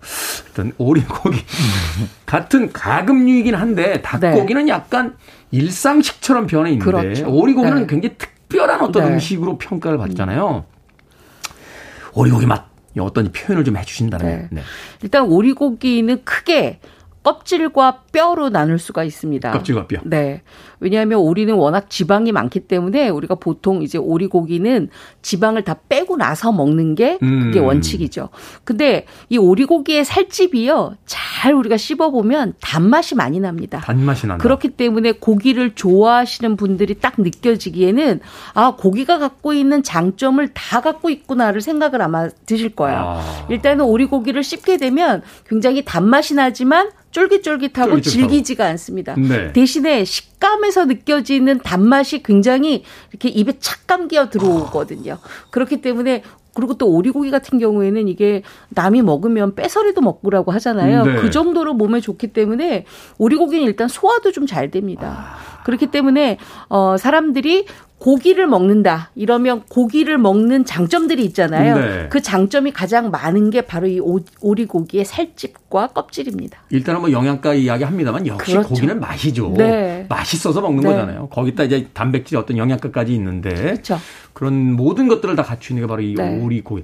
어떤 오리고기 (laughs) 같은 가금류이긴 한데 닭고기는 네. 약간 일상식처럼 변해 있는데 그렇죠. 오리고기는 네. 굉장히 특별한 어떤 네. 음식으로 평가를 받잖아요. 오리고기 맛 어떤 표현을 좀 해주신다면. 네. 네. 일단 오리고기는 크게 껍질과 뼈로 나눌 수가 있습니다. 껍질과 뼈. 네. 왜냐하면 오리는 워낙 지방이 많기 때문에 우리가 보통 이제 오리고기는 지방을 다 빼고 나서 먹는 게 그게 음. 원칙이죠. 근데 이 오리고기의 살집이요. 잘 우리가 씹어 보면 단맛이 많이 납니다. 단맛이 난다. 그렇기 때문에 고기를 좋아하시는 분들이 딱 느껴지기에는 아, 고기가 갖고 있는 장점을 다 갖고 있구나를 생각을 아마 드실 거예요. 아. 일단은 오리고기를 씹게 되면 굉장히 단맛이 나지만 쫄깃쫄깃하고 쫄깃쫄깃하고. 질기지가 않습니다. 네. 대신에 식감에 서 느껴지는 단맛이 굉장히 이렇게 입에 착 감겨 들어오거든요. 그렇기 때문에 그리고 또 오리고기 같은 경우에는 이게 남이 먹으면 빼서리도 먹으라고 하잖아요. 네. 그 정도로 몸에 좋기 때문에 오리고기는 일단 소화도 좀 잘 됩니다. 아. 그렇기 때문에 어 사람들이 고기를 먹는다. 이러면 고기를 먹는 장점들이 있잖아요. 네. 그 장점이 가장 많은 게 바로 이 오리고기의 살집과 껍질입니다. 일단은 뭐 영양가 이야기 합니다만 역시 그렇죠. 고기는 맛이죠. 네. 맛있어서 먹는 네. 거잖아요. 거기다 이제 단백질 어떤 영양가까지 있는데 그렇죠. 그런 모든 것들을 다 갖추는 게 바로 이 네. 오리고기.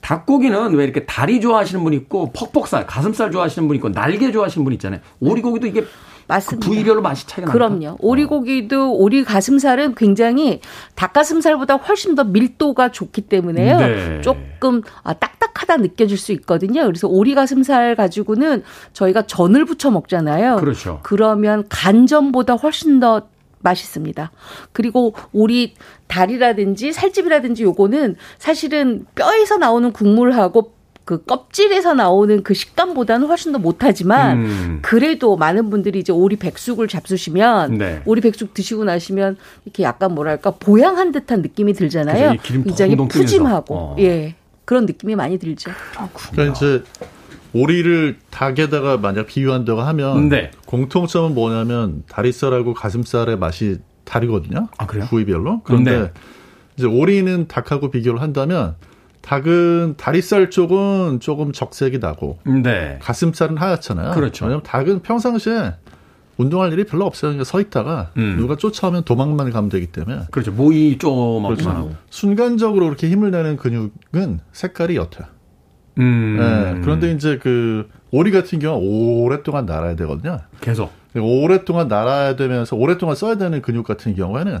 닭고기는 왜 이렇게 다리 좋아하시는 분 있고 퍽퍽살, 가슴살 좋아하시는 분 있고 날개 좋아하시는 분 있잖아요. 오리고기도 이게 맞습니다. 그 부위별로 맛이 차이가. 그럼요. 오리고기도 오리 가슴살은 굉장히 닭가슴살보다 훨씬 더 밀도가 좋기 때문에요. 네. 조금 아, 딱딱하다 느껴질 수 있거든요. 그래서 오리 가슴살 가지고는 저희가 전을 부쳐 먹잖아요. 그렇죠. 그러면 간전보다 훨씬 더 맛있습니다. 그리고 오리 다리라든지 살집이라든지 요거는 사실은 뼈에서 나오는 국물하고 그 껍질에서 나오는 그 식감보다는 훨씬 더 못하지만 음. 그래도 많은 분들이 이제 오리 백숙을 잡수시면 네. 오리 백숙 드시고 나시면 이렇게 약간 뭐랄까 보양한 듯한 느낌이 들잖아요. 굉장히 푸짐하고 어. 예 그런 느낌이 많이 들죠. 그렇군요. 그러니까 이제 오리를 닭에다가 만약 비유한다고 하면 네. 공통점은 뭐냐면 다리살하고 가슴살의 맛이 다르거든요. 아 그래요? 부위별로. 그런데 네. 이제 오리는 닭하고 비교를 한다면 닭은 다리살 쪽은 조금 적색이 나고 네. 가슴살은 하얗잖아요. 그렇죠. 왜냐면 닭은 평상시에 운동할 일이 별로 없어요. 그러니까 서 있다가 음. 누가 쫓아오면 도망만 가면 되기 때문에. 그렇죠. 모이 좀 그렇죠. 하고. 순간적으로 그렇게 힘을 내는 근육은 색깔이 옅어요. 음. 네. 그런데 이제 그 오리 같은 경우 는 오랫동안 날아야 되거든요. 계속. 오랫동안 날아야 되면서 오랫동안 써야 되는 근육 같은 경우에는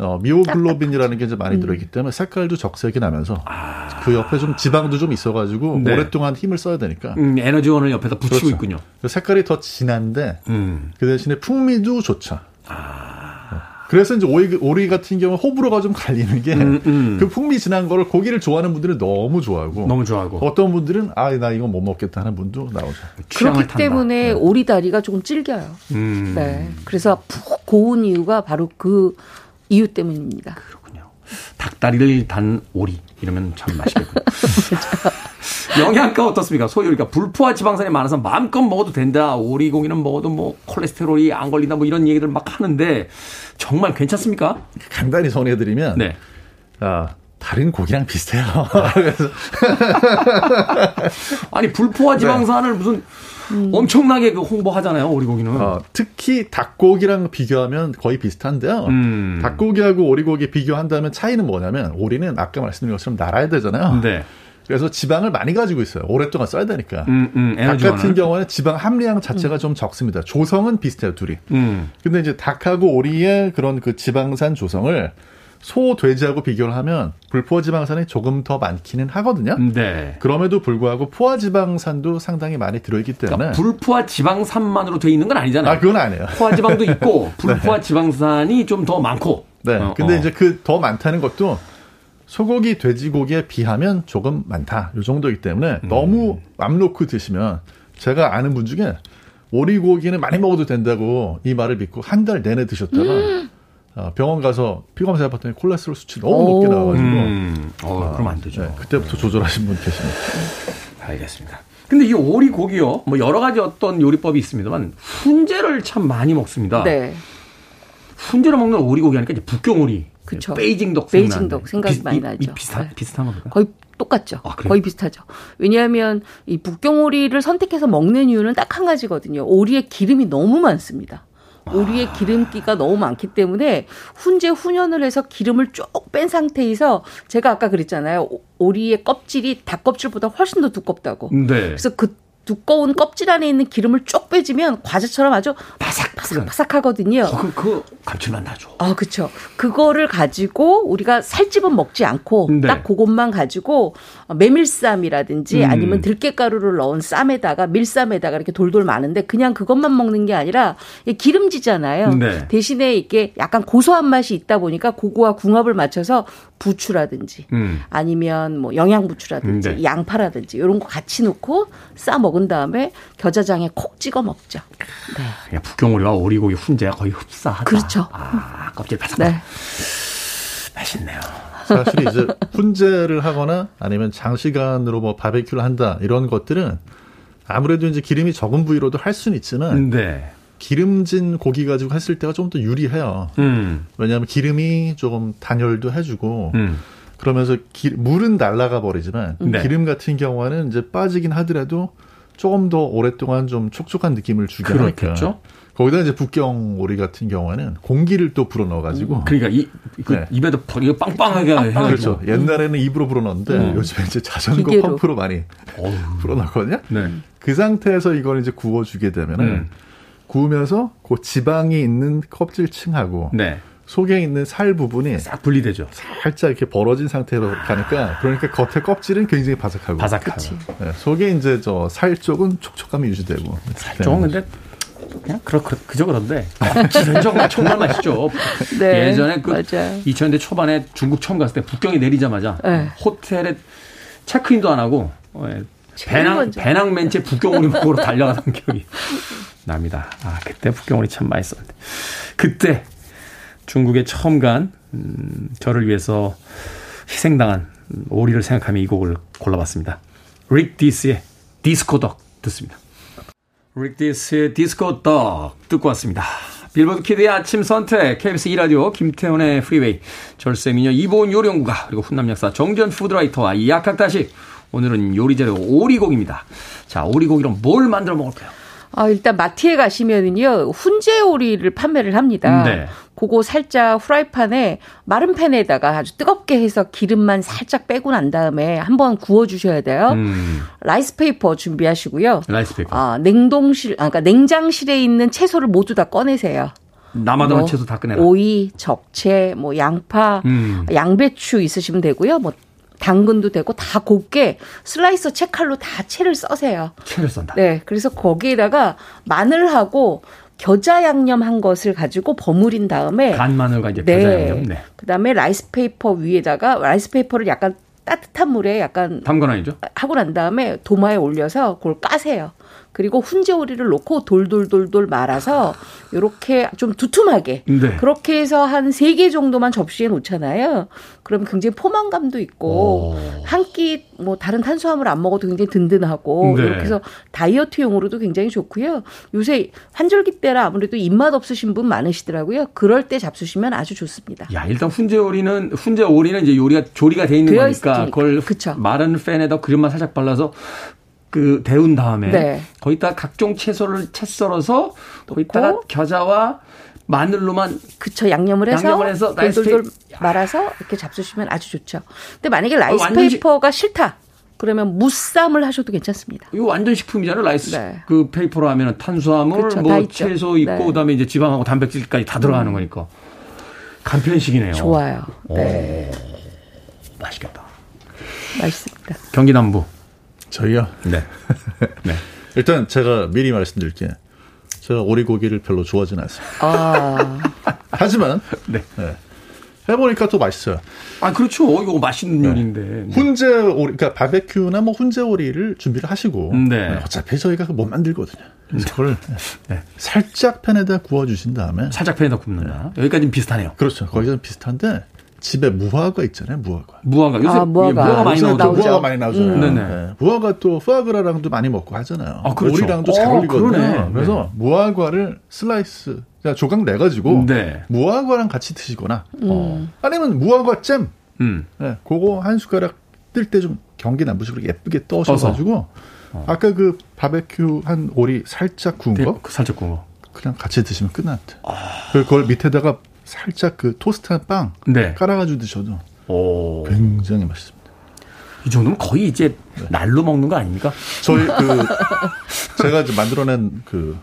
어, 미오글로빈이라는 게 이제 많이 음. 들어있기 때문에 색깔도 적색이 나면서 아. 그 옆에 좀 지방도 좀 있어가지고 네. 오랫동안 힘을 써야 되니까 음, 에너지원을 옆에다 붙이고 그렇죠. 있군요. 그 색깔이 더 진한데 음. 그 대신에 풍미도 좋죠. 아. 그래서 이제 오리, 오리 같은 경우 호불호가 좀 갈리는 게그 음, 음. 풍미 진한 거를 고기를 좋아하는 분들은 너무 좋아하고 너무 좋아하고 어떤 분들은 아 나 이거 못 먹겠다 하는 분도 나오죠. 그렇기 탄다. 때문에 네. 오리 다리가 조금 질겨요. 음. 네. 그래서 푹 고운 이유가 바로 그 이유 때문입니다. 그렇군요. 닭다리를 단 오리 이러면 참 맛있겠군요. (laughs) 영양가 어떻습니까? 소위 우리가 불포화 지방산이 많아서 마음껏 먹어도 된다. 오리 고기는 먹어도 뭐 콜레스테롤이 안 걸린다. 뭐 이런 얘기들 막 하는데 정말 괜찮습니까? 간단히 정리해드리면 네. 아, 다른 고기랑 비슷해요. (laughs) 아니 불포화 지방산을 네. 무슨 음. 엄청나게 그 홍보하잖아요, 오리고기는. 어, 특히 닭고기랑 비교하면 거의 비슷한데요. 음. 닭고기하고 오리고기 비교한다면 차이는 뭐냐면 오리는 아까 말씀드린 것처럼 날아야 되잖아요. 네. 그래서 지방을 많이 가지고 있어요. 오랫동안 써야 되니까. 음, 음, 닭 같은 경우는 지방 함량 자체가 음. 좀 적습니다. 조성은 비슷해요, 둘이. 음. 근데 이제 닭하고 오리의 그런 그 지방산 조성을 소, 돼지하고 비교를 하면 불포화 지방산이 조금 더 많기는 하거든요. 네. 그럼에도 불구하고 포화 지방산도 상당히 많이 들어있기 때문에 그러니까 불포화 지방산만으로 돼 있는 건 아니잖아요. 아, 그건 아니에요. 포화 지방도 있고 (laughs) 불포화 네. 지방산이 좀 더 많고. 네. 어, 근데 어. 이제 그 더 많다는 것도 소고기, 돼지고기에 비하면 조금 많다. 이 정도이기 때문에 음. 너무 맘 놓고 드시면 제가 아는 분 중에 오리고기는 많이 먹어도 된다고 이 말을 믿고 한 달 내내 드셨다가 음. 어, 병원 가서 피검사 해봤더니 콜레스테롤 수치 너무 높게 나와가지고. 음. 어, 아, 그럼 안 되죠. 네, 그때부터 조절하신 분 계십니다. 알겠습니다. 근데 이 오리 고기요, 뭐 여러 가지 어떤 요리법이 있습니다만 훈제를 참 많이 먹습니다. 네. 훈제로 먹는 오리 고기 하니까 이제 북경오리, 그쵸. 베이징 덕, 베이징 덕 생각이 비, 많이 이, 나죠. 비슷한 네. 비슷한 겁니까? 거의 똑같죠. 아, 거의 비슷하죠. 왜냐하면 이 북경오리를 선택해서 먹는 이유는 딱 한 가지거든요. 오리의 기름이 너무 많습니다. 오리의 기름기가 너무 많기 때문에 훈제 훈연을 해서 기름을 쭉 뺀 상태에서 제가 아까 그랬잖아요. 오리의 껍질이 닭 껍질보다 훨씬 더 두껍다고. 네. 그래서 그 두꺼운 껍질 안에 있는 기름을 쭉 빼주면 과자처럼 아주 바삭바삭바삭하거든요. 어, 그, 그 감칠맛 나죠. 아, 그렇죠. 그거를 가지고 우리가 살집은 먹지 않고 네. 딱 그것만 가지고 메밀쌈이라든지 음. 아니면 들깨가루를 넣은 쌈에다가 밀쌈에다가 이렇게 돌돌 마는데 그냥 그것만 먹는 게 아니라 기름지잖아요. 네. 대신에 이게 약간 고소한 맛이 있다 보니까 그거와 궁합을 맞춰서 부추라든지 음. 아니면 뭐 영양부추라든지 네. 양파라든지 이런 거 같이 넣고 싸 먹은 다음에 겨자장에 콕 찍어 먹죠. 네. 북경오리와 오리고기 훈제가 거의 흡사하다. 그렇죠. 아, 껍질 바삭. 네. 맛있네요. 사실 이제 훈제를 하거나 아니면 장시간으로 뭐 바베큐를 한다 이런 것들은 아무래도 이제 기름이 적은 부위로도 할 수는 있지만 네. 기름진 고기 가지고 했을 때가 좀 더 유리해요. 음. 왜냐하면 기름이 조금 단열도 해주고 음. 그러면서 기, 물은 날라가 버리지만 네. 기름 같은 경우는 이제 빠지긴 하더라도 조금 더 오랫동안 좀 촉촉한 느낌을 주게 그렇겠죠? 하니까. 거기다 이제 북경 오리 같은 경우에는 공기를 또 불어 넣어가지고. 음, 그러니까 이, 그 네. 입에도 이거 빵빵하게 빵빵 그렇죠. 옛날에는 입으로 불어 넣었는데 음. 요즘에 이제 자전거 기계로. 펌프로 많이 불어 넣거든요. 네. 그 상태에서 이걸 이제 구워주게 되면은 음. 구우면서 그 지방이 있는 껍질층하고 네. 속에 있는 살 부분이 싹 분리되죠. 살짝 이렇게 벌어진 상태로 가니까 그러니까 겉에 껍질은 굉장히 바삭하고 바삭하고 네, 속에 이제 저 살 쪽은 촉촉감이 유지되고 살 쪽은 근데 그냥 그렇 그저 그런데 껍질은 정말 정말 맛있죠. 네, 예전에 그 맞아요. 2000년대 초반에 중국 처음 갔을 때 북경에 내리자마자 네. 호텔에 체크인도 안 하고 어, 예, 배낭 배낭 맨채 북경오리 먹으러 달려가던 (laughs) 기억이 납니다. 아 그때 북경오리 참 맛있었는데 그때 중국에 처음 간 음, 저를 위해서 희생당한 오리를 생각하며 이 곡을 골라봤습니다. 릭 디스의 Disco Duck 듣습니다. 릭 디스의 Disco Duck 듣고 왔습니다. 빌보드 Kid의 아침 선택, KBS 2라디오, 김태훈의 프리웨이, 절세 미녀 이보은 요리연구가, 그리고 훈남 약사 정재훈 food writer와 약학다식, 오늘은 요리 재료 오리고기입니다. 자, 오리고기로 뭘 만들어 먹을까요? 아, 일단 마트에 가시면은요, 훈제 오리를 판매를 합니다. 네. 그거 살짝 후라이팬에 마른 팬에다가 아주 뜨겁게 해서 기름만 살짝 빼고 난 다음에 한번 구워 주셔야 돼요. 음. 라이스 페이퍼 준비하시고요. 라이스 페이퍼. 아, 냉동실, 아, 그러니까 냉장실에 있는 채소를 모두 다 꺼내세요. 남아도는 뭐, 채소 다 꺼내라. 오이, 적채, 뭐 양파, 음. 양배추 있으시면 되고요. 뭐 당근도 되고 다 곱게 slicer 채칼로 다 채를 써세요. 채를 썬다. 네. 그래서 거기에다가 마늘하고 겨자 양념 한 것을 가지고 버무린 다음에 간 마늘과 이제 겨자 네. 양념. 네. 그다음에 라이스 페이퍼 위에다가 라이스 페이퍼를 약간 따뜻한 물에 약간 담궈놔야죠. 하고 난 다음에 도마에 올려서 그걸 까세요. 그리고 훈제오리를 넣고 돌돌돌돌 말아서 이렇게 좀 두툼하게 네. 그렇게 해서 한 세 개 정도만 접시에 놓잖아요. 그러면 굉장히 포만감도 있고 한 끼 뭐 다른 탄수화물 안 먹어도 굉장히 든든하고 네. 이렇게 해서 다이어트용으로도 굉장히 좋고요. 요새 환절기 때라 아무래도 입맛 없으신 분 많으시더라고요. 그럴 때 잡수시면 아주 좋습니다. 야 일단 훈제오리는 훈제오리는 이제 요리가 조리가 돼 있는 거니까 있으니까. 그걸 그쵸. 마른 팬에다 기름만 살짝 발라서 그 데운 다음에 네. 거기다 각종 채소를 채 썰어서 거기다가 겨자와 마늘로만 그쵸 양념을 해서 양념을 해서 돌돌돌 말아서 이렇게 잡수시면 아주 좋죠. 근데 만약에 라이스 어, 페이퍼가 싫다. 그러면 무쌈을 하셔도 괜찮습니다. 이거 완전 식품이잖아요. 라이스 네. 그 페이퍼로 하면 탄수화물, 그쵸, 뭐 채소 있고 네. 그다음에 이제 지방하고 단백질까지 다 들어가는 음. 거니까 간편식이네요. 좋아요. 네. 오, 맛있겠다. 맛있습니다. 경기 남부 저희요? 네. (laughs) 네. 일단 제가 미리 말씀드릴게요. 제가 오리고기를 별로 좋아하지는 않습니다. 아. (laughs) 하지만 네. 네. 해보니까 또 맛있어요. 아 그렇죠. 이거 맛있는 네. 요리인데. 네. 훈제 오리, 그러니까 바베큐나 뭐 훈제 오리를 준비를 하시고. 네. 네. 어차피 저희가 못 만들거든요. 그래서 그걸 네. 살짝 팬에다 구워 주신 다음에. 살짝 팬에다 굽는다. 여기까지는 비슷하네요. 그렇죠. 거기서 비슷한데 집에 무화과 있잖아요, 무화과. 무화과. 요새 아, 무화과. 무화과 많이 나오죠. 무화과 많이 나오잖아요. 음. 네. 무화과 또 푸아그라랑도 많이 먹고 하잖아요. 아, 그렇죠. 오리랑도 잘 어, 어울리거든요. 그러네. 그래서 네. 무화과를 슬라이스, 그냥 조각 내 가지고 네. 무화과랑 같이 드시거나 음. 아니면 무화과 잼. 음. 네, 그거 한 숟가락 뜰 때 좀 경기 남부식으로 예쁘게 떠셔 가지고 어. 아까 그 바베큐 한 오리 살짝 구운 네, 거, 살짝 구운 거. 그냥 같이 드시면 끝났대. 아. 그걸 밑에다가 살짝 그 토스트한 빵 네. 깔아가지고 드셔도 오. 굉장히 맛있습니다. 이 정도면 거의 이제 네. 날로 먹는 거 아닙니까? 저희 그 제가 이제 만들어낸 그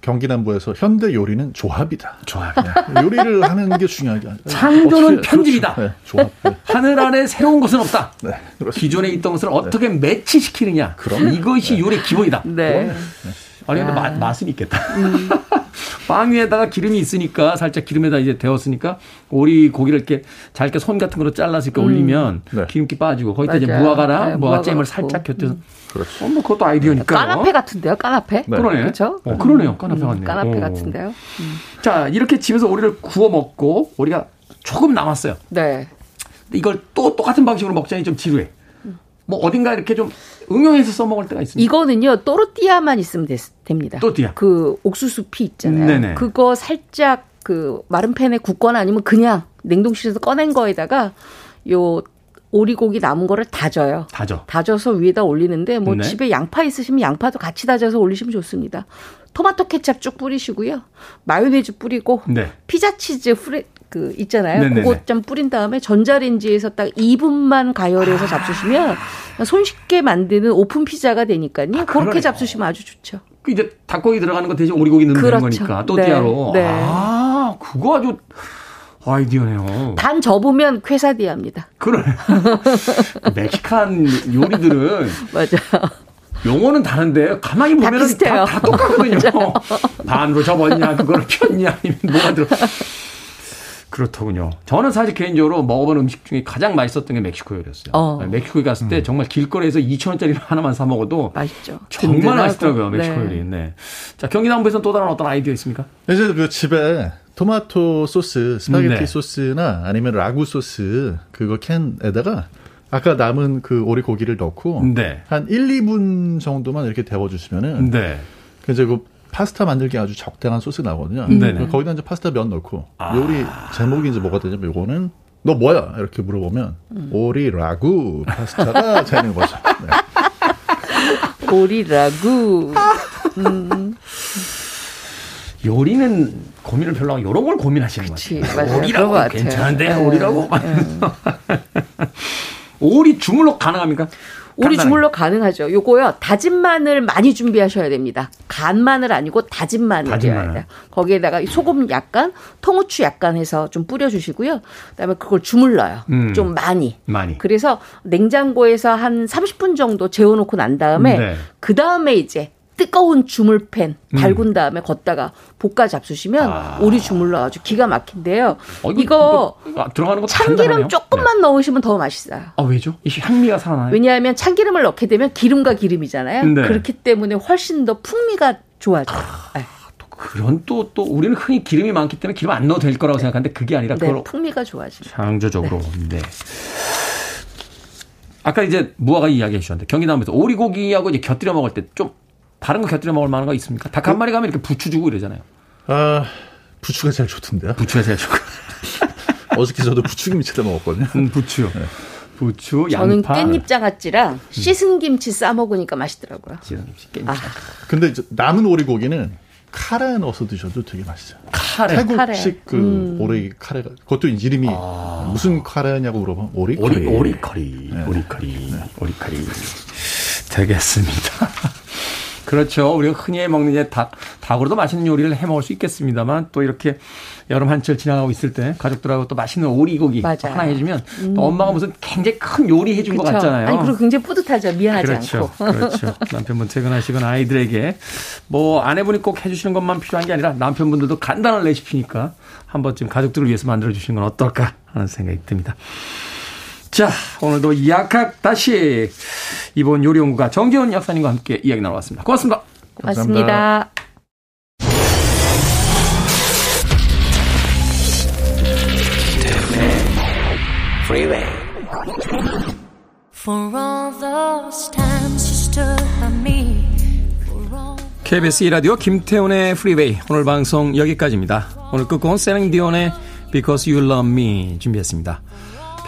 경기 남부에서 현대 요리는 조합이다. 조합. 네. 요리를 하는 게 중요하지 않아요. 창조는 편집이다. 그렇죠. 네, 조합. 네. 하늘 안에 새로운 것은 없다. 네, 기존에 있던 것을 어떻게 네. 매치시키느냐. 그럼 이것이 요리의 기본이다. 네. 아니 근데 아. 맛은 있겠다. 음. 빵 위에다가 기름이 있으니까 살짝 기름에다 이제 데웠으니까 오리 고기를 이렇게 잘 이렇게 손 같은 거로 잘라서 이렇게 음. 올리면 네. 기름기 빠지고 거기다 맞아요. 이제 무화과랑 네, 무화과 잼을 살짝 곁들여서 음. 그렇죠. 어, 뭐 그것도 아이디어니까. 까나페 같은데요, 까나페? 네. 그러네. 그렇죠. 어, 그러네요, 까나페 음, 같네요. 까나페 같은데요. 음. 자, 이렇게 집에서 오리를 구워 먹고 오리가 조금 남았어요. 네. 이걸 또 똑같은 방식으로 먹자니 좀 지루해. 뭐 어딘가 이렇게 좀 응용해서 써먹을 때가 있습니다. 이거는요 또르띠아만 있으면 됐, 됩니다. 또르띠아. 그 옥수수 피 있잖아요. 네네. 그거 살짝 그 마른 팬에 굽거나 아니면 그냥 냉동실에서 꺼낸 거에다가 요 오리고기 남은 거를 다져요. 다져. 다져서 위에다 올리는데 뭐 네. 집에 양파 있으시면 양파도 같이 다져서 올리시면 좋습니다. 토마토 케찹 쭉 뿌리시고요. 마요네즈 뿌리고 네. 피자 치즈 프레 그 있잖아요. 네네네. 그거 좀 뿌린 다음에 전자레인지에서 딱 2분만 가열해서 아. 잡수시면 손쉽게 만드는 오픈 피자가 되니까요. 아, 그렇게 잡수시면 아주 좋죠. 그 이제 닭고기 들어가는 거 대신 오리고기 넣는 그렇죠. 거니까 또띠아로. 네. 네. 아, 그거 아주 아이디어네요. 단 접으면 쾌사디아입니다. 그러네. (laughs) 멕시칸 요리들은 맞아요. 용어는 다른데 가만히 보면 다, 다, 똑같거든요. (laughs) 반으로 접었냐, 그걸 폈냐, 아니면 뭐가 들어. 그렇더군요. 저는 사실 개인적으로 먹어본 음식 중에 가장 맛있었던 게 멕시코 요리였어요. 어. 네, 멕시코에 갔을 때 음. 정말 길거리에서 2,000원짜리 (laughs) 하나만 사 먹어도 맛있죠. 정말 든든하고. 맛있더라고요. 멕시코 네. 요리. 네. 자, 경기남부에서는 또 다른 어떤 아이디어 있습니까? 이제 그 집에 토마토 소스, 스파게티 네. 소스나 아니면 라구 소스 그거 캔에다가 아까 남은 그 오리 고기를 넣고 네. 한 1, 2분 정도만 이렇게 데워 주시면은 네. 이제 그 파스타 만들기 아주 적당한 소스 나거든요. 음. 거기다 이제 파스타 면 넣고 아. 요리 제목이 이제 뭐가 되냐면 요거는 너 뭐야 이렇게 물어보면 음. 오리 라구 파스타가 (laughs) 되는 거죠. 네. 오리 라구. 음. (laughs) 요리는 고민을 별로 하고 이런 걸 고민하시는 거죠. 오리라고 괜찮은데 네. 오리라고. 네. (laughs) 오리 주물럭 가능합니까? 오리 주물러 가능하죠. 요거요. 다진 마늘 많이 준비하셔야 됩니다. 간 마늘 아니고 다진 마늘이어야 돼요. 거기에다가 소금 약간, 통후추 약간 해서 좀 뿌려 주시고요. 그다음에 그걸 주물러요. 음. 좀 많이. 많이. 그래서 냉장고에서 한 30분 정도 재워 놓고 난 다음에 네. 그다음에 이제 뜨거운 주물팬 음. 달군 다음에 걷다가 볶아 잡수시면 아. 오리 주물러 아주 기가 막힌데요. 어, 이거, 이거, 이거 아, 들어가는 거 참기름 간단하네요. 조금만 네. 넣으시면 더 맛있어요. 아 왜죠? 이 향미가 살아나요? 왜냐하면 참기름을 넣게 되면 기름과 기름이잖아요. 네. 그렇기 때문에 훨씬 더 풍미가 좋아져요. 아. 네. 그런 또, 또, 우리는 흔히 기름이 많기 때문에 기름 안 넣어도 될 거라고 생각하는데 그게 아니라 네, 그걸. 풍미가 좋아집니다. 창조적으로. 네. 네. 아까 이제 무화과 이야기 해주셨는데 경기 남에서 오리고기하고 이제 곁들여 먹을 때 좀 다른 거 곁들여 먹을 만한 거 있습니까? 닭 한 마리 가면 이렇게 부추 주고 이러잖아요. 아, 부추가 제일 좋던데요? 부추가 제일 좋고. (laughs) 어저께 저도 부추김치를 먹었거든요. 음, 부추. 네. 부추, 양파. 저는 깻잎 장아찌랑 씻은 김치 싸 먹으니까 맛있더라고요. 씻은 김치, 깻잎. 아. 근데 남은 오리고기는 카레 넣어서 드셔도 되게 맛있어요. 카레. 태국식 카레. 그 음. 오리 카레가 그것도 이름이 아. 무슨 카레냐고 물어보면 오리 오리 오리 커리. 네. 오리 커리. 네. 오리 커리. 되겠습니다. 그렇죠. 우리가 흔히 먹는 이제 닭, 닭으로도 맛있는 요리를 해 먹을 수 있겠습니다만 또 이렇게 여름 한철 지나가고 있을 때 가족들하고 또 맛있는 오리고기 맞아요. 하나 해주면 음. 또 엄마가 무슨 굉장히 큰 요리 해준 그렇것 같잖아요. 아니, 그리고 굉장히 뿌듯하죠. 미안하지 그렇죠. 않고. 그렇죠. (laughs) 남편분 퇴근하시거나 아이들에게 뭐 아내분이 꼭 해주시는 것만 필요한 게 아니라 남편분들도 간단한 레시피니까 한 번쯤 가족들을 위해서 만들어 주시는 건 어떨까 하는 생각이 듭니다. 자, 오늘도 약학 다시 이번 요리연구가 정재훈 약사님과 함께 이야기 나눠봤습니다. 고맙습니다. 고맙습니다. KBS 2라디오 김태훈의 프리웨이 오늘 방송 여기까지입니다. 오늘 끝곡은 세랭디온의 Because You Love Me 준비했습니다.